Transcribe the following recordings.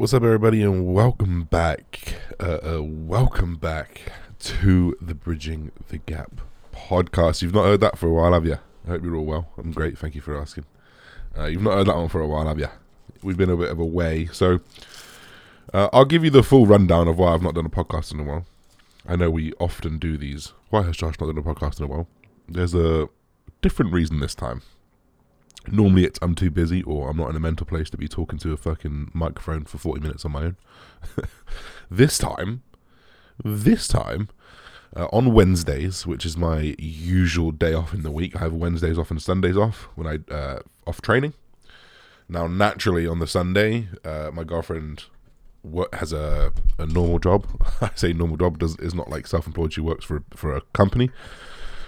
What's up, everybody, and welcome back. Uh, uh, welcome back to the Bridging the Gap podcast. You've not heard that for a while, have you? I hope you're all well. I'm great. Thank you for asking. Uh, you've not heard that one for a while, have you? We've been a bit of a way, so uh, I'll give you the full rundown of why I've not done a podcast in a while. I know we often do these. Why has Josh not done a podcast in a while? There's a different reason this time. Normally it's I'm too busy or I'm not in a mental place to be talking to a fucking microphone for 40 minutes on my own. this time, this time, uh, on Wednesdays, which is my usual day off in the week, I have Wednesdays off and Sundays off when I uh, off training. Now, naturally, on the Sunday, uh, my girlfriend what has a, a normal job. I say normal job does is not like self employed. She works for for a company,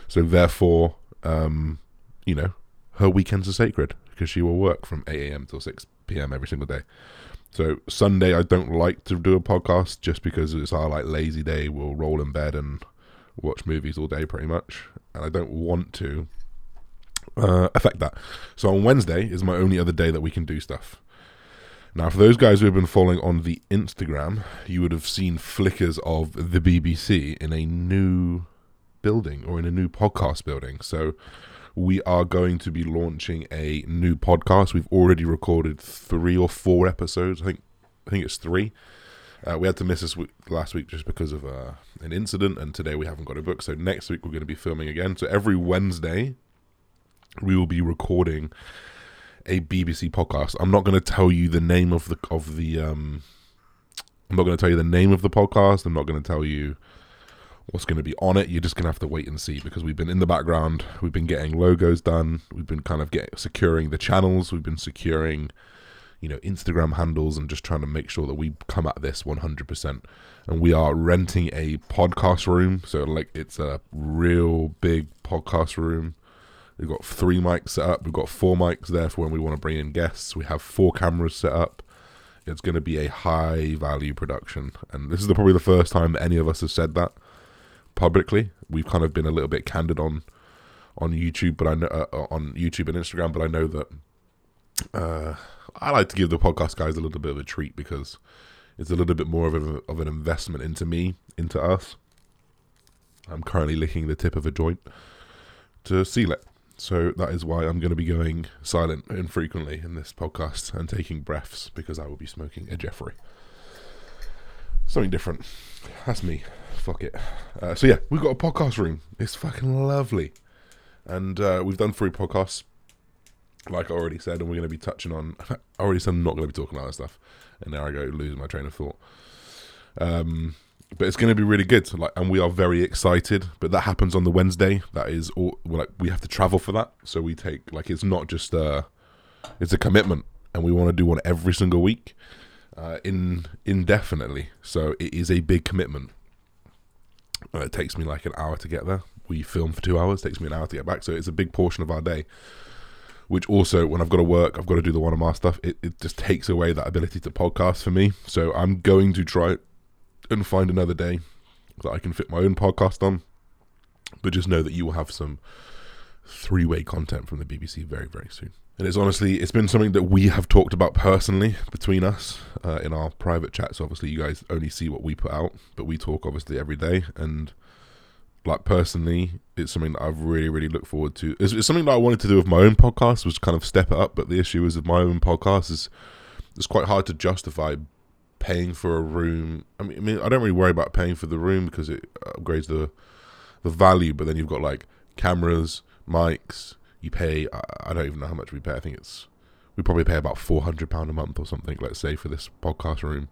so therefore, um, you know, her weekends are sacred because she will work from 8 a.m. till 6 p.m. every single day. So Sunday, I don't like to do a podcast just because it's our like lazy day. We'll roll in bed and watch movies all day, pretty much, and I don't want to uh, affect that. So on Wednesday is my only other day that we can do stuff. Now, for those guys who have been following on the Instagram, you would have seen flickers of the BBC in a new building or in a new podcast building. So we are going to be launching a new podcast. We've already recorded three or four episodes. I think I think it's three. Uh, we had to miss this week, last week just because of uh, an incident, and today we haven't got a book. So next week we're going to be filming again. So every Wednesday we will be recording a BBC podcast. I'm not going to tell you the name of the of the. Um, I'm not going to tell you the name of the podcast. I'm not going to tell you what's going to be on it. You're just going to have to wait and see because we've been in the background. We've been getting logos done. We've been kind of getting securing the channels. We've been securing, you know, Instagram handles and just trying to make sure that we come at this 100%. And we are renting a podcast room. So, like, it's a real big podcast room. We've got three mics set up. We've got four mics there for when we want to bring in guests. We have four cameras set up. It's going to be a high value production. And this is the, probably the first time any of us have said that publicly. We've kind of been a little bit candid on on YouTube, but I know uh, uh, on YouTube and Instagram. But I know that uh, I like to give the podcast guys a little bit of a treat because it's a little bit more of, a, of an investment into me, into us. I'm currently licking the tip of a joint to seal it. So that is why I'm going to be going silent infrequently in this podcast and taking breaths because I will be smoking a Jeffrey. Something different. That's me fuck it. Uh, so yeah, we've got a podcast room. It's fucking lovely, and uh, we've done three podcasts, like I already said, and we're going to be touching on. I already said I'm not going to be talking about that stuff, and there I go losing my train of thought. Um, but it's going to be really good. Like, and we are very excited. But that happens on the Wednesday. That is all. Like, we have to travel for that, so we take like it's not just a, it's a commitment, and we want to do one every single week, uh, in indefinitely. So it is a big commitment. It takes me like an hour to get there. We film for two hours. Takes me an hour to get back. So it's a big portion of our day. Which also, when I've got to work, I've got to do the one of my stuff. It, it just takes away that ability to podcast for me. So I'm going to try and find another day that I can fit my own podcast on. But just know that you will have some three way content from the BBC very, very soon. And it's honestly, it's been something that we have talked about personally between us uh, in our private chats. Obviously, you guys only see what we put out, but we talk obviously every day. And like personally, it's something that I've really, really looked forward to. It's, it's something that I wanted to do with my own podcast, was kind of step it up. But the issue is with my own podcast is it's quite hard to justify paying for a room. I mean, I mean, I don't really worry about paying for the room because it upgrades the the value. But then you've got like cameras, mics you pay. I don't even know how much we pay. I think it's we probably pay about four hundred pound a month or something. Let's say for this podcast room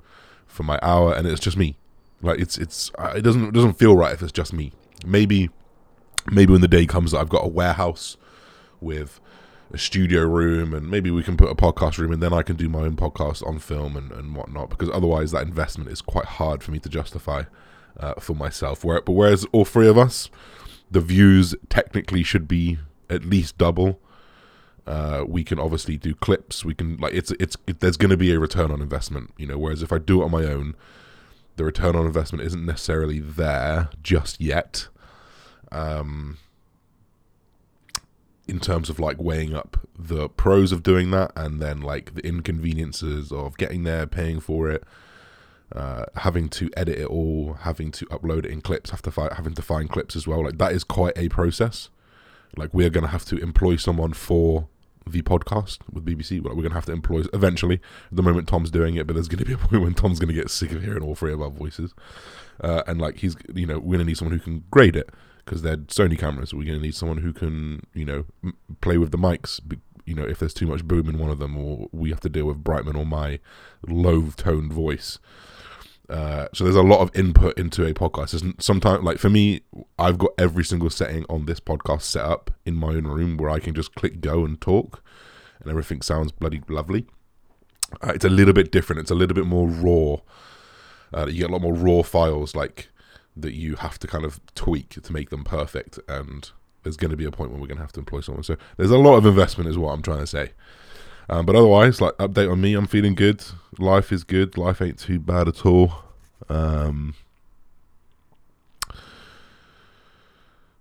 for my hour, and it's just me. Like it's it's it doesn't it doesn't feel right if it's just me. Maybe maybe when the day comes that I've got a warehouse with a studio room and maybe we can put a podcast room and then I can do my own podcast on film and, and whatnot because otherwise that investment is quite hard for me to justify uh, for myself. Where, but whereas all three of us, the views technically should be at least double. Uh, we can obviously do clips. We can like it's it's it, there's going to be a return on investment, you know. Whereas if I do it on my own, the return on investment isn't necessarily there just yet. Um, in terms of like weighing up the pros of doing that and then like the inconveniences of getting there, paying for it, uh, having to edit it all, having to upload it in clips, have to fi- having to find clips as well. Like that is quite a process. Like we're gonna have to employ someone for the podcast with BBC. Like we're gonna have to employ eventually. At the moment, Tom's doing it, but there's gonna be a point when Tom's gonna get sick of hearing all three of our voices, uh, and like he's, you know, we're gonna need someone who can grade it because they're Sony cameras. We're gonna need someone who can, you know, m- play with the mics. You know, if there's too much boom in one of them, or we have to deal with Brightman or my low toned voice. Uh, so there's a lot of input into a podcast. Sometimes, like for me, I've got every single setting on this podcast set up in my own room where I can just click go and talk, and everything sounds bloody lovely. Uh, it's a little bit different. It's a little bit more raw. Uh, you get a lot more raw files, like that you have to kind of tweak to make them perfect. And there's going to be a point when we're going to have to employ someone. So there's a lot of investment, is what I'm trying to say. Um, but otherwise, like update on me, I'm feeling good. Life is good. Life ain't too bad at all. Um,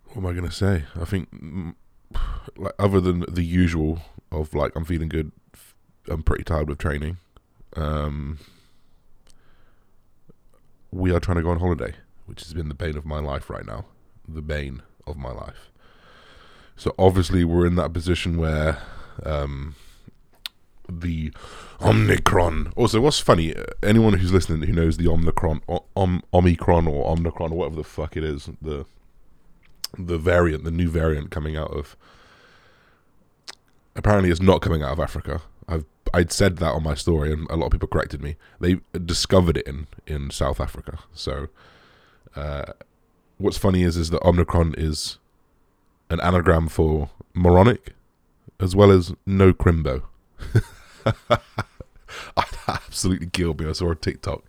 what am I gonna say? I think, like, other than the usual of like, I'm feeling good. I'm pretty tired with training. Um, we are trying to go on holiday, which has been the bane of my life right now. The bane of my life. So obviously, we're in that position where. Um, the Omicron. Also, what's funny? Anyone who's listening who knows the Omicron, Om, Omicron or Omicron or whatever the fuck it is, the the variant, the new variant coming out of. Apparently, it's not coming out of Africa. I've I'd said that on my story, and a lot of people corrected me. They discovered it in in South Africa. So, uh, what's funny is is that Omicron is an anagram for moronic, as well as no crimbo. I'd absolutely killed me. I saw a TikTok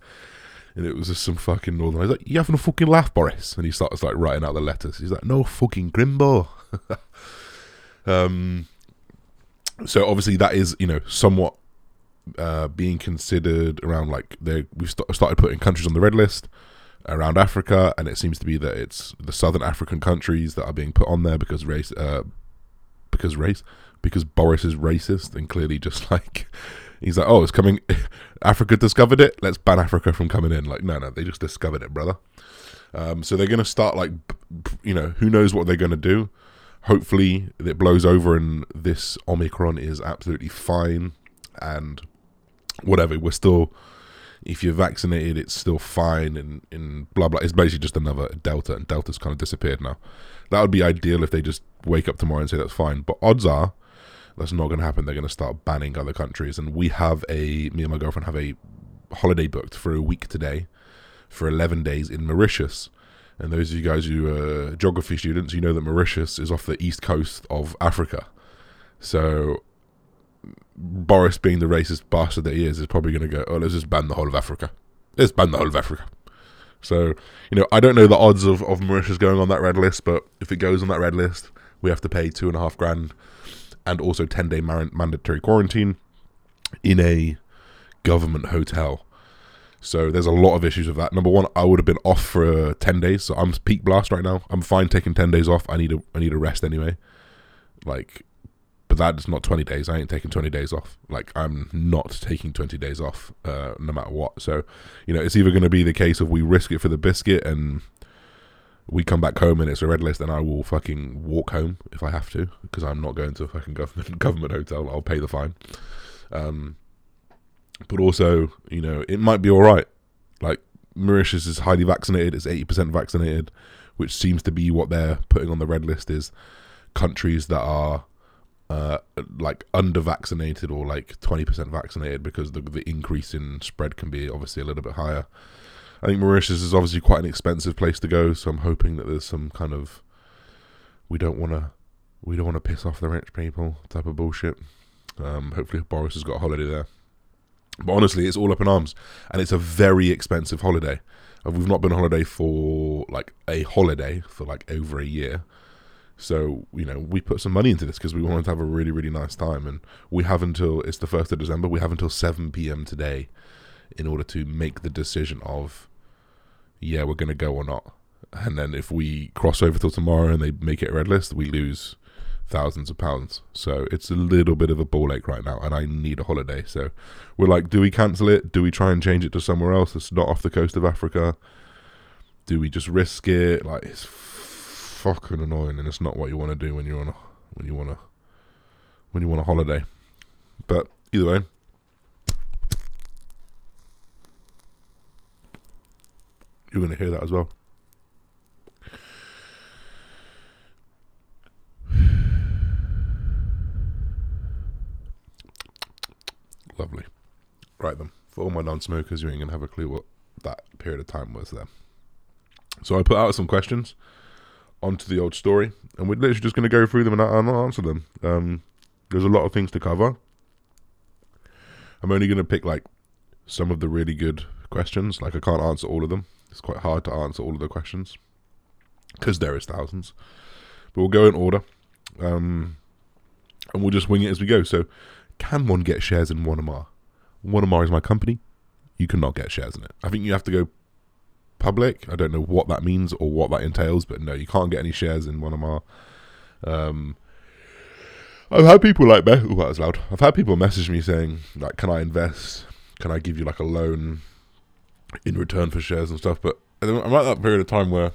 and it was just some fucking northern. I was like, "You having a fucking laugh, Boris?" And he starts like writing out the letters. He's like, "No fucking Grimbo." um, so obviously that is you know somewhat uh, being considered around like we've st- started putting countries on the red list around Africa, and it seems to be that it's the southern African countries that are being put on there because race, uh, because race, because Boris is racist and clearly just like he's like, oh, it's coming. Africa discovered it. Let's ban Africa from coming in. Like, no, no, they just discovered it, brother. Um, so they're gonna start like, you know, who knows what they're gonna do. Hopefully, it blows over and this Omicron is absolutely fine and whatever. We're still, if you're vaccinated, it's still fine and, and blah blah. It's basically just another Delta, and Delta's kind of disappeared now. That would be ideal if they just wake up tomorrow and say that's fine. But odds are that's not going to happen. They're going to start banning other countries. And we have a, me and my girlfriend have a holiday booked for a week today for 11 days in Mauritius. And those of you guys who are geography students, you know that Mauritius is off the east coast of Africa. So Boris, being the racist bastard that he is, is probably going to go, oh, let's just ban the whole of Africa. Let's ban the whole of Africa. So, you know, I don't know the odds of, of Mauritius going on that red list, but if it goes on that red list, we have to pay two and a half grand and also 10 day mandatory quarantine in a government hotel. So there's a lot of issues with that. Number one, I would have been off for uh, 10 days, so I'm peak blast right now. I'm fine taking 10 days off. I need a I need a rest anyway. Like but that's not 20 days. I ain't taking 20 days off. Like I'm not taking 20 days off uh, no matter what. So, you know, it's either going to be the case of we risk it for the biscuit and we come back home and it's a red list, and I will fucking walk home if I have to because I'm not going to a fucking government government hotel. I'll pay the fine. Um, but also, you know, it might be all right. Like Mauritius is highly vaccinated; it's eighty percent vaccinated, which seems to be what they're putting on the red list. Is countries that are uh, like under vaccinated or like 20% vaccinated because the, the increase in spread can be obviously a little bit higher. I think Mauritius is obviously quite an expensive place to go, so I'm hoping that there's some kind of we don't want to we don't want to piss off the rich people type of bullshit. Um, hopefully Boris has got a holiday there. But honestly, it's all up in arms, and it's a very expensive holiday. Uh, we've not been on holiday for like a holiday for like over a year. So you know, we put some money into this because we wanted to have a really, really nice time, and we have until it's the first of December. We have until seven p.m. today in order to make the decision of yeah, we're going to go or not. And then if we cross over till tomorrow and they make it a red list, we lose thousands of pounds. So it's a little bit of a ball ache right now, and I need a holiday. So we're like, do we cancel it? Do we try and change it to somewhere else that's not off the coast of Africa? Do we just risk it? Like it's fucking annoying, and it's not what you want to do when you're on a, when you want to when you want a holiday. But either way. You're going to hear that as well. Lovely. Right then. For all my non smokers, you ain't going to have a clue what that period of time was there. So I put out some questions onto the old story, and we're literally just going to go through them and, and answer them. Um, there's a lot of things to cover. I'm only going to pick like some of the really good questions. Like I can't answer all of them. It's quite hard to answer all of the questions because there is thousands. But we'll go in order, um, and we'll just wing it as we go. So, can one get shares in Wanamar? Wanamar is my company. You cannot get shares in it. I think you have to go public. I don't know what that means or what that entails, but no, you can't get any shares in Wanamar. Um, I've had people like. Oh, that was loud. I've had people message me saying like, "Can I invest? Can I give you like a loan in return for shares and stuff?" But I'm at that period of time where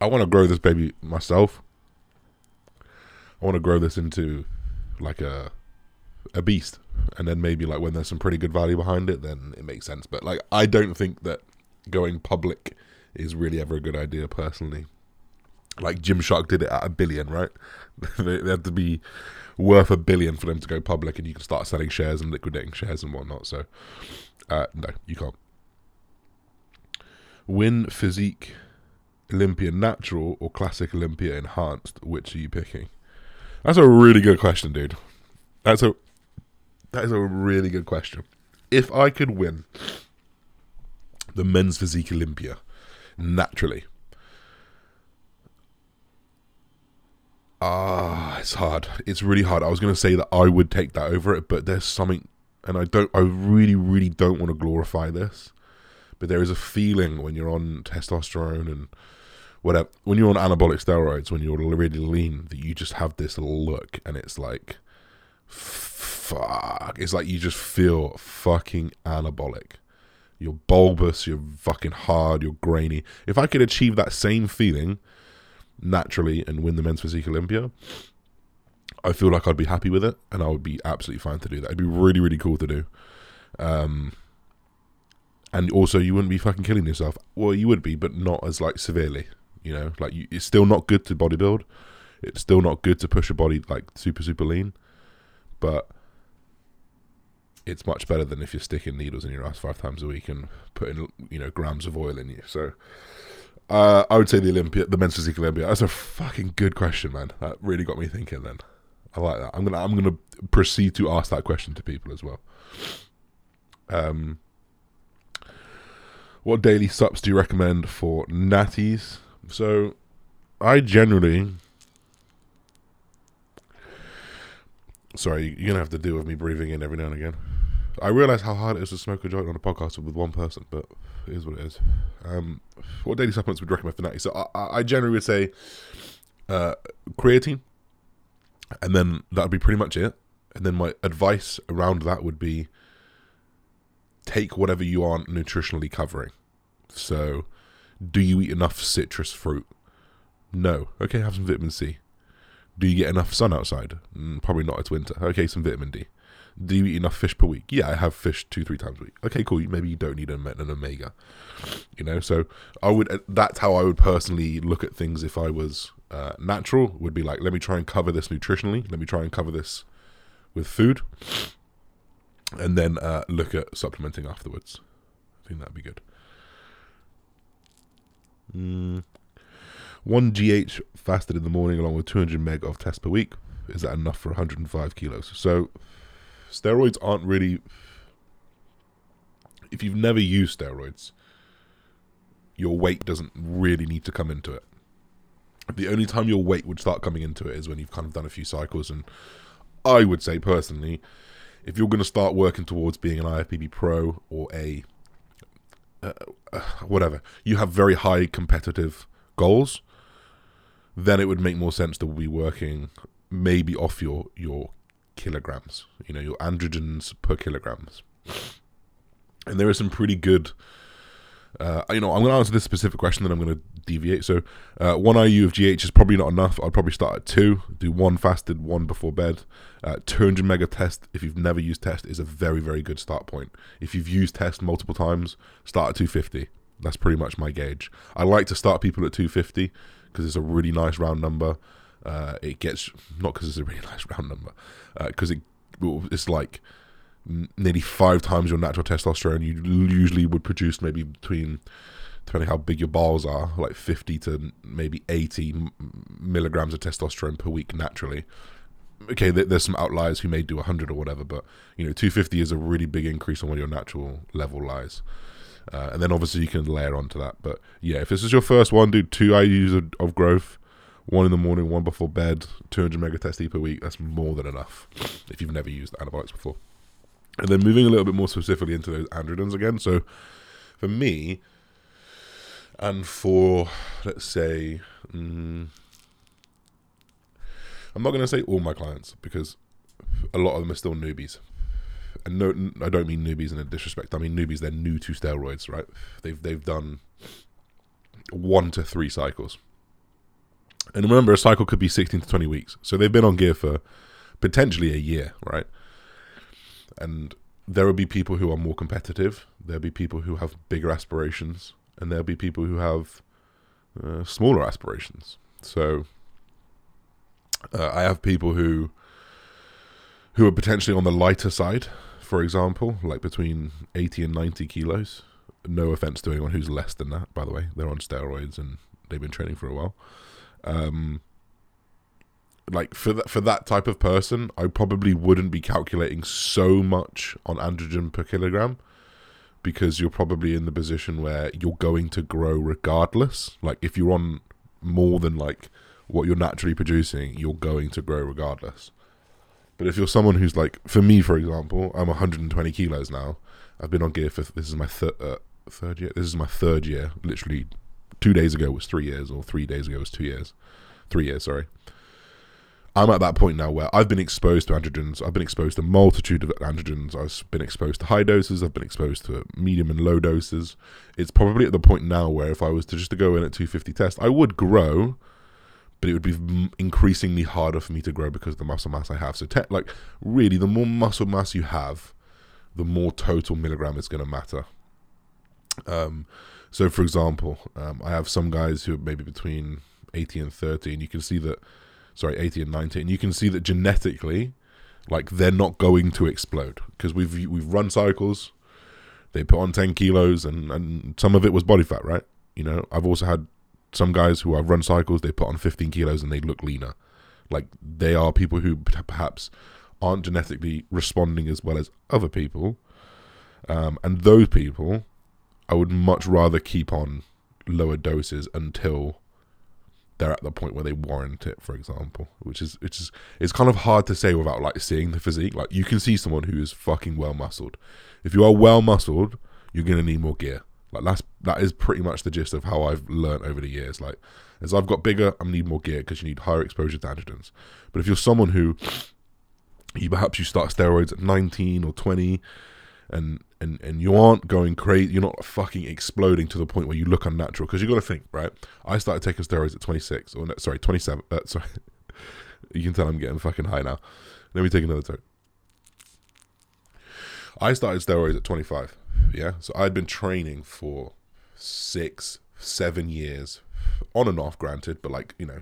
I want to grow this baby myself. I want to grow this into like a a beast, and then maybe like when there's some pretty good value behind it, then it makes sense. But like, I don't think that going public is really ever a good idea personally. Like Gymshark did it at a billion, right? they, they had to be worth a billion for them to go public, and you can start selling shares and liquidating shares and whatnot. So, uh, no, you can't. Win physique Olympia natural or classic Olympia enhanced? Which are you picking? That's a really good question, dude. That's a that is a really good question. If I could win the men's physique Olympia naturally, ah, it's hard. It's really hard. I was going to say that I would take that over it, but there's something, and I don't. I really, really don't want to glorify this, but there is a feeling when you're on testosterone and whatever, when you're on anabolic steroids, when you're really lean, that you just have this look, and it's like fuck. It's like you just feel fucking anabolic. You're bulbous, you're fucking hard, you're grainy. If I could achieve that same feeling naturally and win the men's physique Olympia, I feel like I'd be happy with it and I would be absolutely fine to do that. It'd be really, really cool to do. Um, and also, you wouldn't be fucking killing yourself. Well, you would be, but not as like severely. You know, like you, it's still not good to bodybuild. It's still not good to push a body like super, super lean. But it's much better than if you're sticking needles in your ass five times a week and putting you know grams of oil in you. So uh, I would say the Olympia, the men's physique Olympia. That's a fucking good question, man. That really got me thinking. Then I like that. I'm gonna I'm gonna proceed to ask that question to people as well. Um, what daily sups do you recommend for natties? So I generally sorry, you're gonna have to deal with me breathing in every now and again. I realize how hard it is to smoke a joint on a podcast with one person, but it is what it is. Um, what daily supplements would you recommend for Natty? So I, I generally would say uh, creatine, and then that would be pretty much it. And then my advice around that would be take whatever you aren't nutritionally covering. So, do you eat enough citrus fruit? No. Okay, have some vitamin C. Do you get enough sun outside? Mm, probably not. It's winter. Okay, some vitamin D. Do you eat enough fish per week? Yeah, I have fish two, three times a week. Okay, cool. Maybe you don't need an, an omega. You know, so I would. Uh, that's how I would personally look at things if I was uh, natural. Would be like, let me try and cover this nutritionally. Let me try and cover this with food, and then uh, look at supplementing afterwards. I think that'd be good. Mm. One GH fasted in the morning along with 200 meg of test per week. Is that enough for 105 kilos? So steroids aren't really. If you've never used steroids, your weight doesn't really need to come into it. The only time your weight would start coming into it is when you've kind of done a few cycles. And I would say personally, if you're going to start working towards being an IFBB pro or a uh, uh, whatever, you have very high competitive goals. then it would make more sense to be working maybe off your your kilograms, you know, your androgens per kilograms. And there are some pretty good. Uh, you know, I'm going to answer this specific question, then I'm going to deviate. So, uh, one IU of GH is probably not enough. I'd probably start at two, do one fasted, one before bed. Uh, 200 mega test, if you've never used test, is a very, very good start point. If you've used test multiple times, start at 250. That's pretty much my gauge. I like to start people at 250 because it's a really nice round number. Uh, it gets not because it's a really nice round number, because uh, it it's like nearly five times your natural testosterone. You usually would produce maybe between, depending how big your balls are, like 50 to maybe 80 milligrams of testosterone per week naturally. Okay, there's some outliers who may do 100 or whatever, but you know, 250 is a really big increase on where your natural level lies. Uh, and then obviously you can layer onto that. But yeah, if this is your first one, do two IUs of, of growth, one in the morning, one before bed, 200 mega test per week. That's more than enough if you've never used antibiotics before. And then moving a little bit more specifically into those androgens again. So for me, and for let's say, mm, I'm not going to say all my clients because a lot of them are still newbies and no, I don't mean newbies in a disrespect. I mean newbies. They're new to steroids, right? They've they've done one to three cycles, and remember, a cycle could be sixteen to twenty weeks. So they've been on gear for potentially a year, right? And there will be people who are more competitive. There'll be people who have bigger aspirations, and there'll be people who have uh, smaller aspirations. So uh, I have people who who are potentially on the lighter side for example, like between 80 and 90 kilos. No offense to anyone who's less than that, by the way. They're on steroids and they've been training for a while. Um, like for that for that type of person, I probably wouldn't be calculating so much on androgen per kilogram because you're probably in the position where you're going to grow regardless. Like if you're on more than like what you're naturally producing, you're going to grow regardless. But if you're someone who's like, for me, for example, I'm 120 kilos now. I've been on gear for this is my uh, third year. This is my third year. Literally, two days ago was three years, or three days ago was two years. Three years, sorry. I'm at that point now where I've been exposed to androgens. I've been exposed to multitude of androgens. I've been exposed to high doses. I've been exposed to medium and low doses. It's probably at the point now where if I was to just to go in at 250 test, I would grow but it would be increasingly harder for me to grow because of the muscle mass I have. So, te- like, really, the more muscle mass you have, the more total milligram is going to matter. Um, so, for example, um, I have some guys who are maybe between 80 and 30, and you can see that, sorry, 80 and 90, and you can see that genetically, like, they're not going to explode because we've we've run cycles. They put on 10 kilos, and, and some of it was body fat, right? You know, I've also had some guys who have run cycles, they put on 15 kilos and they look leaner. Like they are people who perhaps aren't genetically responding as well as other people. Um, and those people, I would much rather keep on lower doses until they're at the point where they warrant it, for example. Which is which is it's kind of hard to say without like seeing the physique. Like you can see someone who is fucking well muscled. If you are well muscled, you're gonna need more gear. Like that's that is pretty much the gist of how I've learned over the years. Like as I've got bigger, I need more gear because you need higher exposure to androgens. But if you're someone who you perhaps you start steroids at 19 or 20 and and and you aren't going crazy you're not fucking exploding to the point where you look unnatural because you got to think right i started taking steroids at 26 or no, sorry 27 uh, sorry you can tell i'm getting fucking high now let me take another turn i started steroids at 25 yeah. So I'd been training for six, seven years, on and off, granted, but like, you know,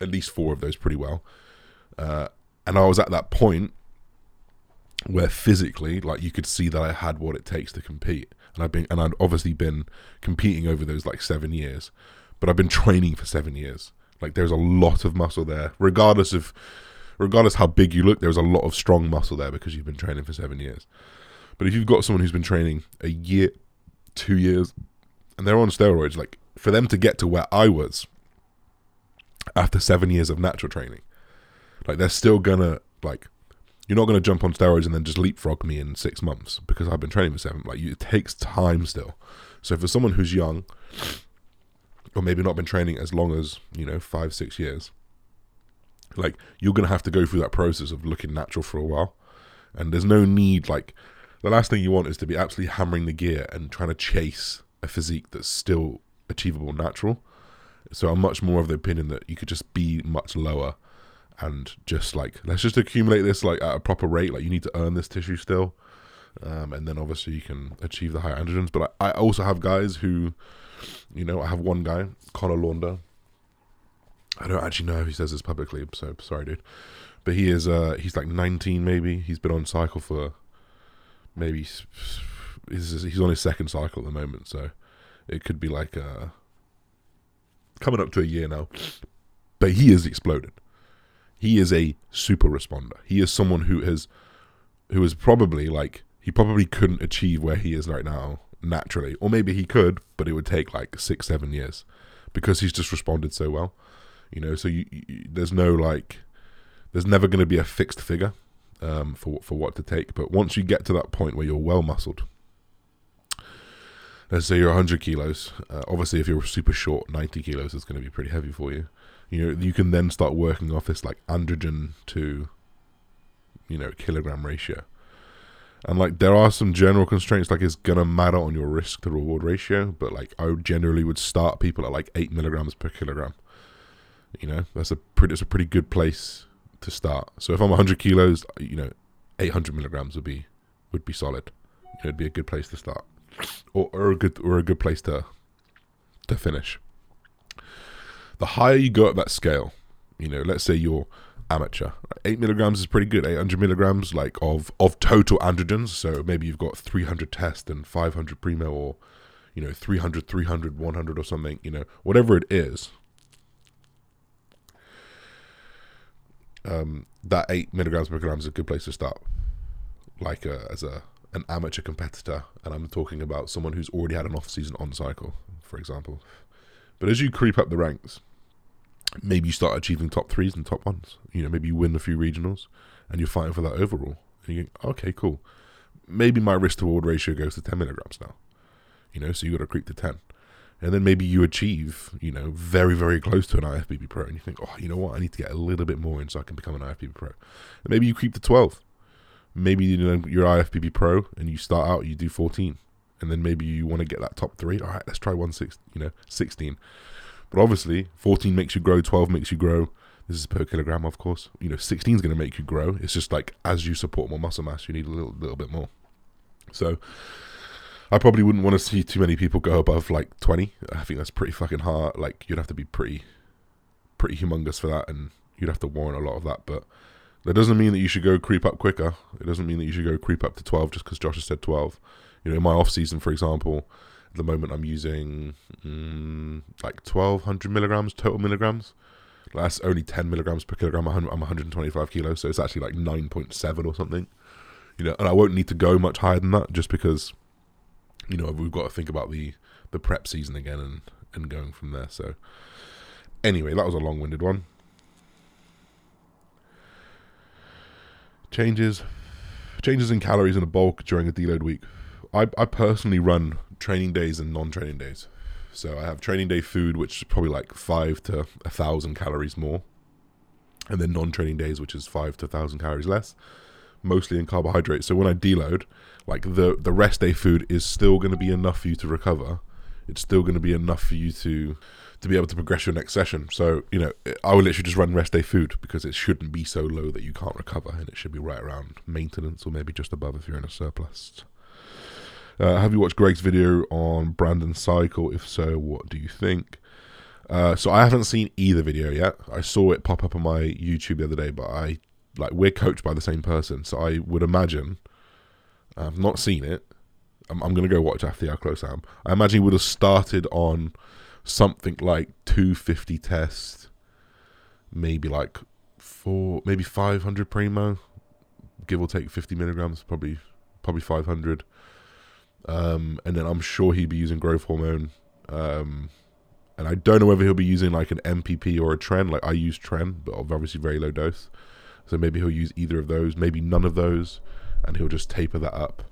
at least four of those pretty well. Uh, and I was at that point where physically, like, you could see that I had what it takes to compete. And I've been, and I'd obviously been competing over those like seven years, but I've been training for seven years. Like, there's a lot of muscle there, regardless of, regardless how big you look, there's a lot of strong muscle there because you've been training for seven years. But if you've got someone who's been training a year, two years, and they're on steroids, like for them to get to where I was after seven years of natural training, like they're still gonna like you're not gonna jump on steroids and then just leapfrog me in six months because I've been training for seven. Like it takes time still. So for someone who's young or maybe not been training as long as you know five six years like you're gonna have to go through that process of looking natural for a while and there's no need like the last thing you want is to be absolutely hammering the gear and trying to chase a physique that's still achievable natural so i'm much more of the opinion that you could just be much lower and just like let's just accumulate this like at a proper rate like you need to earn this tissue still um, and then obviously you can achieve the higher androgens but I, I also have guys who you know i have one guy connor launder I don't actually know if he says this publicly, so sorry, dude. But he is, uh, he's like 19 maybe. He's been on cycle for maybe, he's, he's on his second cycle at the moment, so it could be like uh, coming up to a year now. But he has exploded. He is a super responder. He is someone who has, who is probably like, he probably couldn't achieve where he is right now naturally. Or maybe he could, but it would take like six, seven years because he's just responded so well. You know, so you, you, there's no like, there's never going to be a fixed figure um, for for what to take. But once you get to that point where you're well muscled, let's say you're 100 kilos. Uh, obviously, if you're super short, 90 kilos is going to be pretty heavy for you. You know, you can then start working off this like androgen to, you know, kilogram ratio. And like there are some general constraints, like it's gonna matter on your risk to reward ratio, but like I generally would start people at like eight milligrams per kilogram. You know, that's a pretty it's a pretty good place to start. So if I'm 100 kilos, you know, 800 milligrams would be would be solid. It'd be a good place to start, or, or a good or a good place to to finish. The higher you go up that scale, you know, let's say you're amateur, eight milligrams is pretty good. 800 milligrams, like of of total androgens. So maybe you've got 300 test and 500 primo, or you know, 300, 300, 100, or something. You know, whatever it is, um, that eight milligrams per gram is a good place to start. Like a, as a an amateur competitor, and I'm talking about someone who's already had an off season on cycle, for example. But as you creep up the ranks, maybe you start achieving top threes and top ones. You know, maybe you win a few regionals, and you're fighting for that overall. And you think, okay, cool. Maybe my risk to reward ratio goes to 10 milligrams now. You know, so you got to creep to 10 and then maybe you achieve, you know, very, very close to an IFBB Pro, and you think, oh, you know what, I need to get a little bit more in so I can become an IFBB Pro. And maybe you creep to 12. Maybe you know you're IFBB Pro and you start out, you do 14, and then maybe you want to get that top three. All right, let's try one six, you know, 16. But obviously, 14 makes you grow, 12 makes you grow. This is per kilogram, of course. You know, 16 is going to make you grow. It's just like as you support more muscle mass, you need a little, little bit more. So I probably wouldn't want to see too many people go above like 20. I think that's pretty fucking hard. Like you'd have to be pretty, pretty humongous for that, and you'd have to warrant a lot of that. But that doesn't mean that you should go creep up quicker. It doesn't mean that you should go creep up to 12 just because Josh has said 12. You know, in my off season, for example, at the moment I'm using mm, like 1200 milligrams total milligrams. That's only 10 milligrams per kilogram. I'm 125 kilos, so it's actually like 9.7 or something. You know, and I won't need to go much higher than that just because you know we've got to think about the the prep season again and and going from there. So anyway, that was a long-winded one. Changes changes in calories in a bulk during a deload week. I I personally run training days and non-training days. So I have training day food, which is probably like five to a thousand calories more, and then non-training days, which is five to a thousand calories less, mostly in carbohydrates. So when I deload, like the the rest day food is still going to be enough for you to recover. It's still going to be enough for you to to be able to progress your next session. So you know, I will literally just run rest day food because it shouldn't be so low that you can't recover, and it should be right around maintenance or maybe just above if you're in a surplus. Uh, have you watched Greg's video on Brandon Cycle? If so, what do you think? Uh, so I haven't seen either video yet. I saw it pop up on my YouTube the other day, but I like we're coached by the same person, so I would imagine I've not seen it. I'm, I'm going to go watch after how close I am. I imagine he would have started on something like 250 test, maybe like four, maybe 500 primo, give or take 50 milligrams, probably probably 500. Um, and then I'm sure he'd be using growth hormone. Um, and I don't know whether he'll be using like an NPP or a Tren. Like I use Tren, but obviously very low dose. So maybe he'll use either of those, maybe none of those and he'll just taper that up,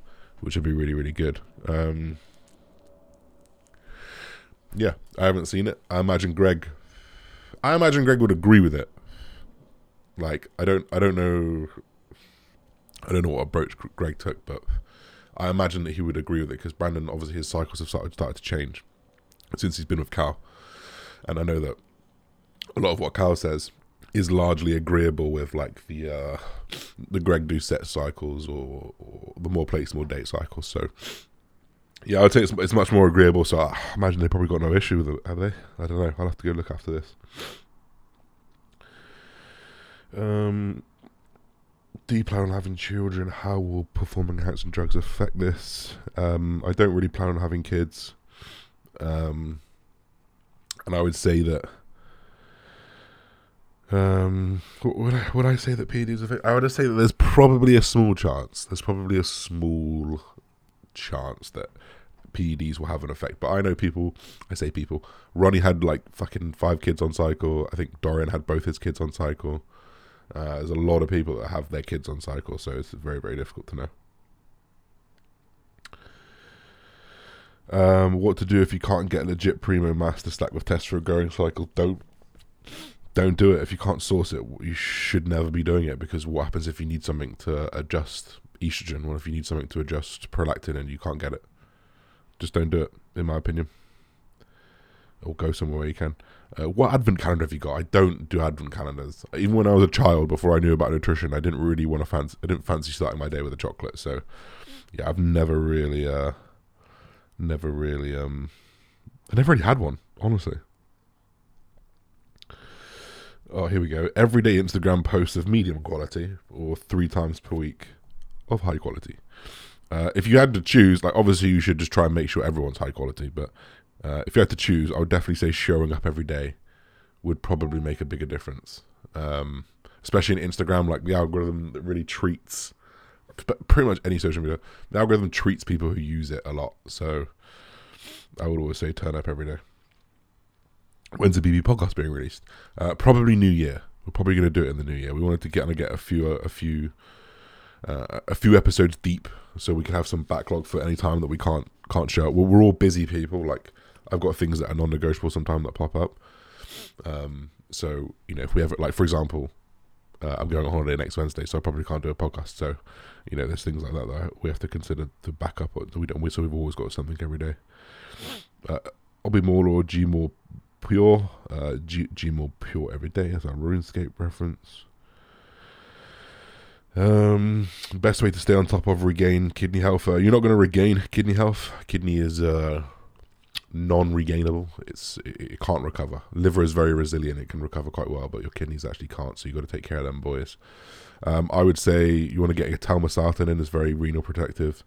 which would be really really good. Um, yeah, I haven't seen it. I imagine Greg. I imagine Greg would agree with it. Like I don't, I don't know. I don't know what approach Greg took, but I imagine that he would agree with it because Brandon, obviously, his cycles have started started to change since he's been with Cal, and I know that a lot of what Cal says is largely agreeable with like the uh, the Greg Doucette cycles or, or the more plates, more date cycles. So yeah, I would say it's, it's much more agreeable. So I imagine they probably got no issue with it, have they? I don't know. I'll have to go look after this. Um, do you plan on having children? How will performing enhancing drugs affect this? Um, I don't really plan on having kids. Um, and I would say that um, would I, would I say that PEDs affect? I would say that there's probably a small chance. There's probably a small chance that PEDs will have an effect. But I know people. I say people. Ronnie had like fucking five kids on cycle. I think Dorian had both his kids on cycle. Uh, there's a lot of people that have their kids on cycle, so it's very very difficult to know. Um, what to do if you can't get a legit primo master stack with tests for a growing cycle? Don't don't do it if you can't source it. You should never be doing it because what happens if you need something to adjust estrogen? What if you need something to adjust prolactin and you can't get it? Just don't do it, in my opinion. Or go somewhere where you can. Uh, what advent calendar have you got? I don't do advent calendars. Even when I was a child, before I knew about nutrition, I didn't really want to fancy. I didn't fancy starting my day with a chocolate. So, yeah, I've never really, uh, never really, um, I never really had one, honestly. Oh, here we go. Everyday Instagram posts of medium quality or three times per week of high quality. Uh, if you had to choose, like obviously you should just try and make sure everyone's high quality, but uh, if you had to choose, I would definitely say showing up every day would probably make a bigger difference. Um, especially in Instagram, like the algorithm that really treats pretty much any social media. The algorithm treats people who use it a lot, so I would always say turn up every day. When's the BB podcast being released? Uh, probably New Year. We're probably going to do it in the New Year. We wanted to get and get a few a few uh, a few episodes deep, so we can have some backlog for any time that we can't can't show. We're, we're all busy people. Like I've got things that are non-negotiable sometimes that pop up. Um, so you know, if we ever like, for example, uh, I'm going on holiday next Wednesday, so I probably can't do a podcast. So you know, there's things like that that we have to consider to back up. We don't. So we've always got something every day. Uh, Obi More or G More Pure, uh, G- more Pure every day as a RuneScape reference. Um, best way to stay on top of regain kidney health. Uh, you're not going to regain kidney health. Kidney is uh, non-regainable. It's it, it, can't recover. Liver is very resilient. It can recover quite well, but your kidneys actually can't. So you got to take care of them, boys. Um, I would say you want to get a telmisartan in. It's very renal protective.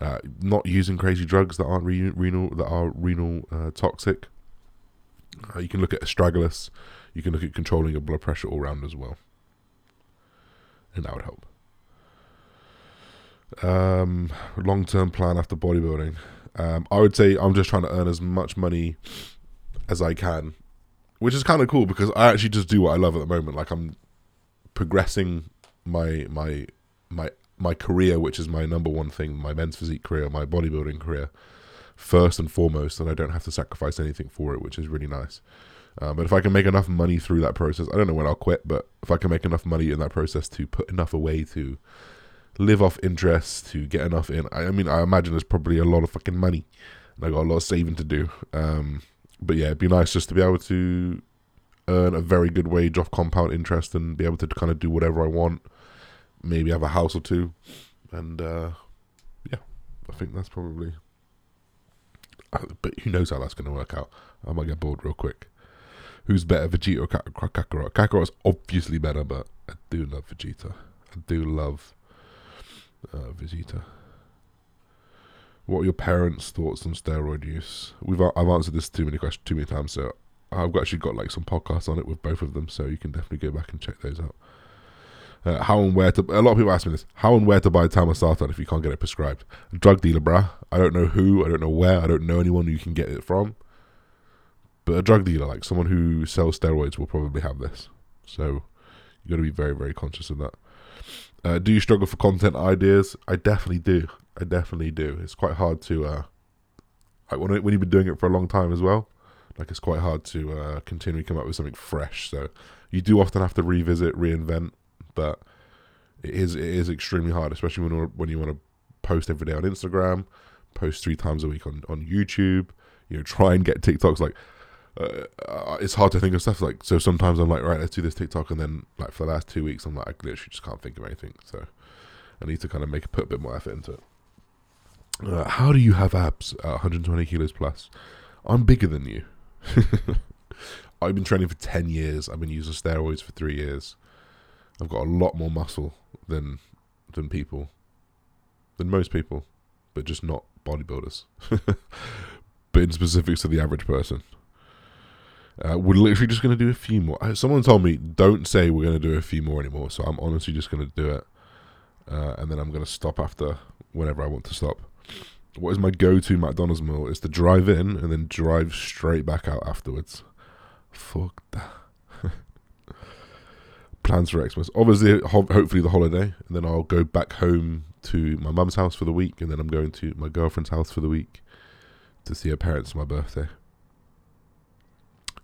Uh, not using crazy drugs that aren't re- renal that are renal uh, toxic. Uh, you can look at astragalus. You can look at controlling your blood pressure all round as well. And that would help. Um, long term plan after bodybuilding. Um, I would say I'm just trying to earn as much money as I can, which is kind of cool because I actually just do what I love at the moment. Like I'm progressing my my my my career, which is my number one thing, my men's physique career, my bodybuilding career first and foremost, and I don't have to sacrifice anything for it, which is really nice. Uh, but if I can make enough money through that process, I don't know when I'll quit, but if I can make enough money in that process to put enough away to live off interest, to get enough in, I, I mean, I imagine there's probably a lot of fucking money, and I got a lot of saving to do. Um, but yeah, it'd be nice just to be able to earn a very good wage off compound interest and be able to kind of do whatever I want. Maybe have a house or two, and uh, yeah, I think that's probably but who knows how that's going to work out? I might get bored real quick. Who's better, Vegeta or Kakarot? Kakarot's obviously better, but I do love Vegeta. I do love uh. What are your parents' thoughts on steroid use? We've I've answered this too many questions too many times, so I've actually got like some podcasts on it with both of them, so you can definitely go back and check those out. Uh, how and where to? A lot of people ask me this. How and where to buy telmisartan if you can't get it prescribed? Drug dealer, bruh. I don't know who. I don't know where. I don't know anyone who you can get it from. But a drug dealer, like someone who sells steroids, will probably have this. So you got to be very, very conscious of that. Uh, do you struggle for content ideas? I definitely do. I definitely do. It's quite hard to, uh, like when when you've been doing it for a long time as well. Like it's quite hard to uh, continually come up with something fresh. So you do often have to revisit, reinvent, but it is it is extremely hard, especially when when you want to post every day on Instagram, post three times a week on on YouTube. You know, try and get TikToks like. Uh, it's hard to think of stuff like so. Sometimes I'm like, right, let's do this TikTok, and then like for the last two weeks, I'm like, I literally just can't think of anything. So I need to kind of make put a bit more effort into it. Uh, how do you have abs at 120 kilos plus? I'm bigger than you. I've been training for 10 years. I've been using steroids for three years. I've got a lot more muscle than than people, than most people, but just not bodybuilders. but in specifics to the average person. Uh, we're literally just going to do a few more. Someone told me, don't say we're going to do a few more anymore. So I'm honestly just going to do it. Uh, and then I'm going to stop after whenever I want to stop. What is my go to McDonald's meal? Is to drive in and then drive straight back out afterwards. Fuck that. Plans for Xmas. Obviously, ho- hopefully the holiday. And then I'll go back home to my mum's house for the week. And then I'm going to my girlfriend's house for the week to see her parents for my birthday.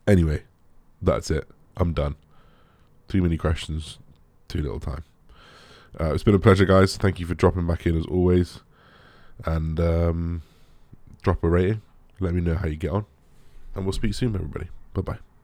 Anyway, that's it. I'm done. Too many questions, too little time. Uh, it's been a pleasure, guys. Thank you for dropping back in as always. And um, drop a rating. Let me know how you get on. And we'll speak soon, everybody. Bye bye.